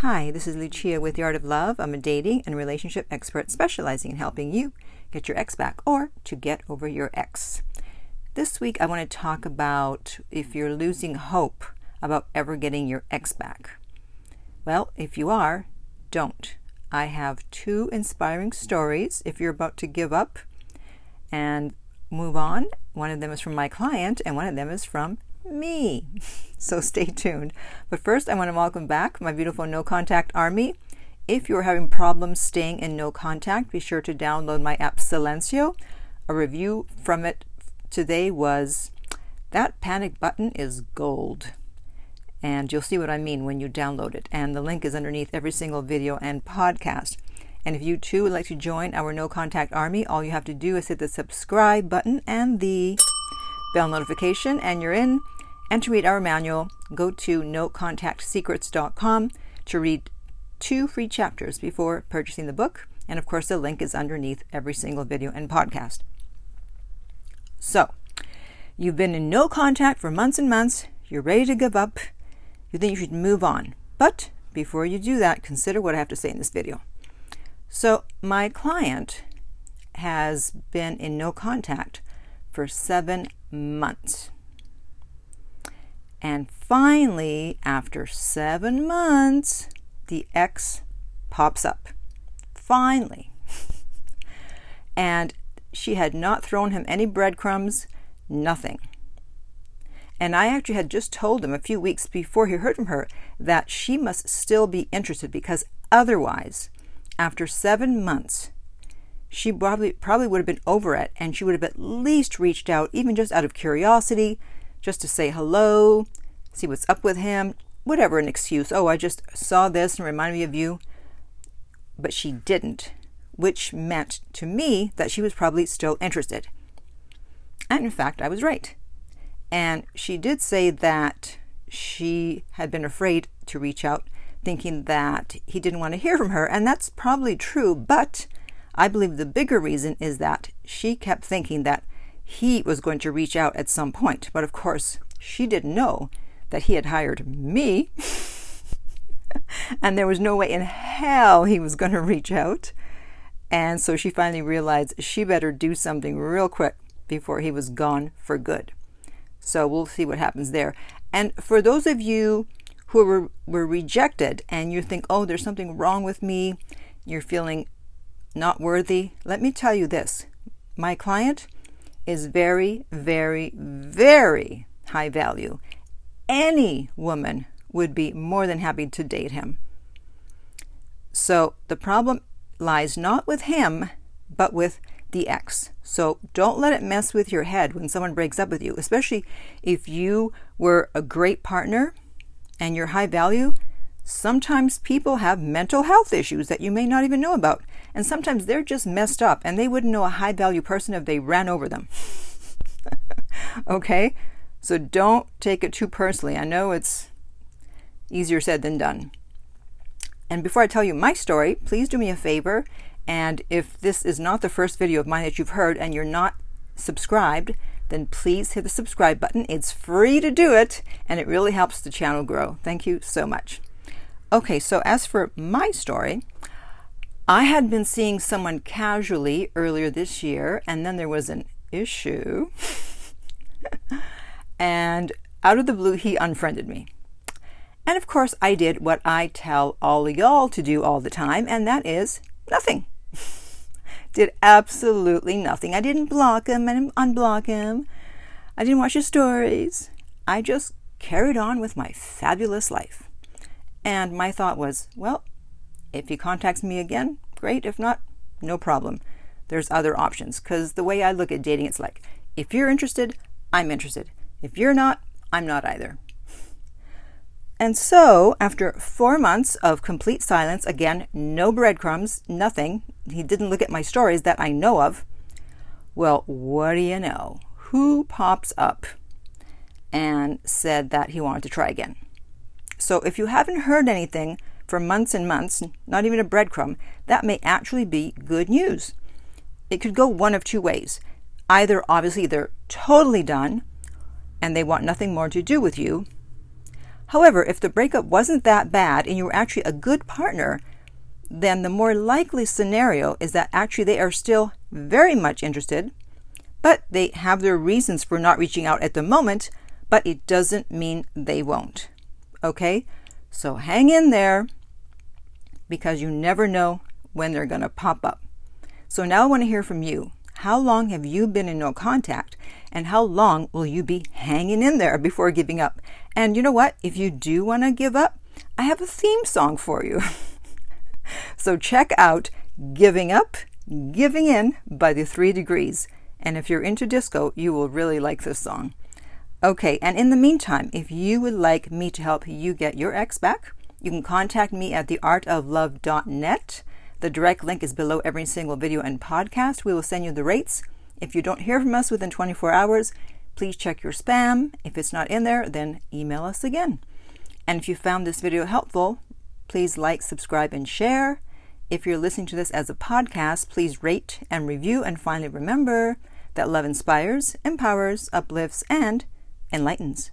Hi, this is Lucia with The Art of Love. I'm a dating and relationship expert specializing in helping you get your ex back or to get over your ex. This week, I want to talk about if you're losing hope about ever getting your ex back. Well, if you are, don't. I have two inspiring stories if you're about to give up and move on. One of them is from my client, and one of them is from me. So stay tuned. But first, I want to welcome back my beautiful no contact army. If you're having problems staying in no contact, be sure to download my app Silenzio. A review from it today was that panic button is gold. And you'll see what I mean when you download it. And the link is underneath every single video and podcast. And if you too would like to join our no contact army, all you have to do is hit the subscribe button and the bell notification, and you're in. And to read our manual, go to nocontactsecrets.com to read two free chapters before purchasing the book. And of course, the link is underneath every single video and podcast. So, you've been in no contact for months and months, you're ready to give up, you think you should move on. But before you do that, consider what I have to say in this video. So, my client has been in no contact for seven months. And finally, after seven months, the ex pops up. Finally. and she had not thrown him any breadcrumbs, nothing. And I actually had just told him a few weeks before he heard from her that she must still be interested because otherwise, after seven months, she probably probably would have been over it and she would have at least reached out, even just out of curiosity, just to say hello, see what's up with him, whatever an excuse. Oh, I just saw this and reminded me of you. But she didn't, which meant to me that she was probably still interested. And in fact, I was right. And she did say that she had been afraid to reach out, thinking that he didn't want to hear from her. And that's probably true. But I believe the bigger reason is that she kept thinking that he was going to reach out at some point. But of course, she didn't know that he had hired me. and there was no way in hell he was going to reach out. And so she finally realized she better do something real quick before he was gone for good. So we'll see what happens there. And for those of you who were, were rejected and you think, oh, there's something wrong with me, you're feeling not worthy, let me tell you this. My client is very, very, very high value. Any woman would be more than happy to date him. So the problem lies not with him, but with the ex. So don't let it mess with your head when someone breaks up with you, especially if you were a great partner and you're high value. Sometimes people have mental health issues that you may not even know about. And sometimes they're just messed up and they wouldn't know a high value person if they ran over them. okay? So don't take it too personally. I know it's easier said than done. And before I tell you my story, please do me a favor. And if this is not the first video of mine that you've heard and you're not subscribed, then please hit the subscribe button. It's free to do it and it really helps the channel grow. Thank you so much. Okay, so as for my story, I had been seeing someone casually earlier this year, and then there was an issue. and out of the blue, he unfriended me. And of course, I did what I tell all of y'all to do all the time, and that is nothing. did absolutely nothing. I didn't block him and unblock him. I didn't watch his stories. I just carried on with my fabulous life. And my thought was, well, if he contacts me again, great. If not, no problem. There's other options. Because the way I look at dating, it's like, if you're interested, I'm interested. If you're not, I'm not either. And so, after four months of complete silence, again, no breadcrumbs, nothing, he didn't look at my stories that I know of. Well, what do you know? Who pops up and said that he wanted to try again? So, if you haven't heard anything for months and months, not even a breadcrumb, that may actually be good news. It could go one of two ways. Either, obviously, they're totally done and they want nothing more to do with you, However, if the breakup wasn't that bad and you were actually a good partner, then the more likely scenario is that actually they are still very much interested, but they have their reasons for not reaching out at the moment, but it doesn't mean they won't. Okay? So hang in there because you never know when they're going to pop up. So now I want to hear from you. How long have you been in no contact? And how long will you be hanging in there before giving up? And you know what? If you do want to give up, I have a theme song for you. so check out Giving Up, Giving In by the Three Degrees. And if you're into disco, you will really like this song. Okay, and in the meantime, if you would like me to help you get your ex back, you can contact me at theartoflove.net. The direct link is below every single video and podcast. We will send you the rates. If you don't hear from us within 24 hours, please check your spam. If it's not in there, then email us again. And if you found this video helpful, please like, subscribe, and share. If you're listening to this as a podcast, please rate and review. And finally, remember that love inspires, empowers, uplifts, and enlightens.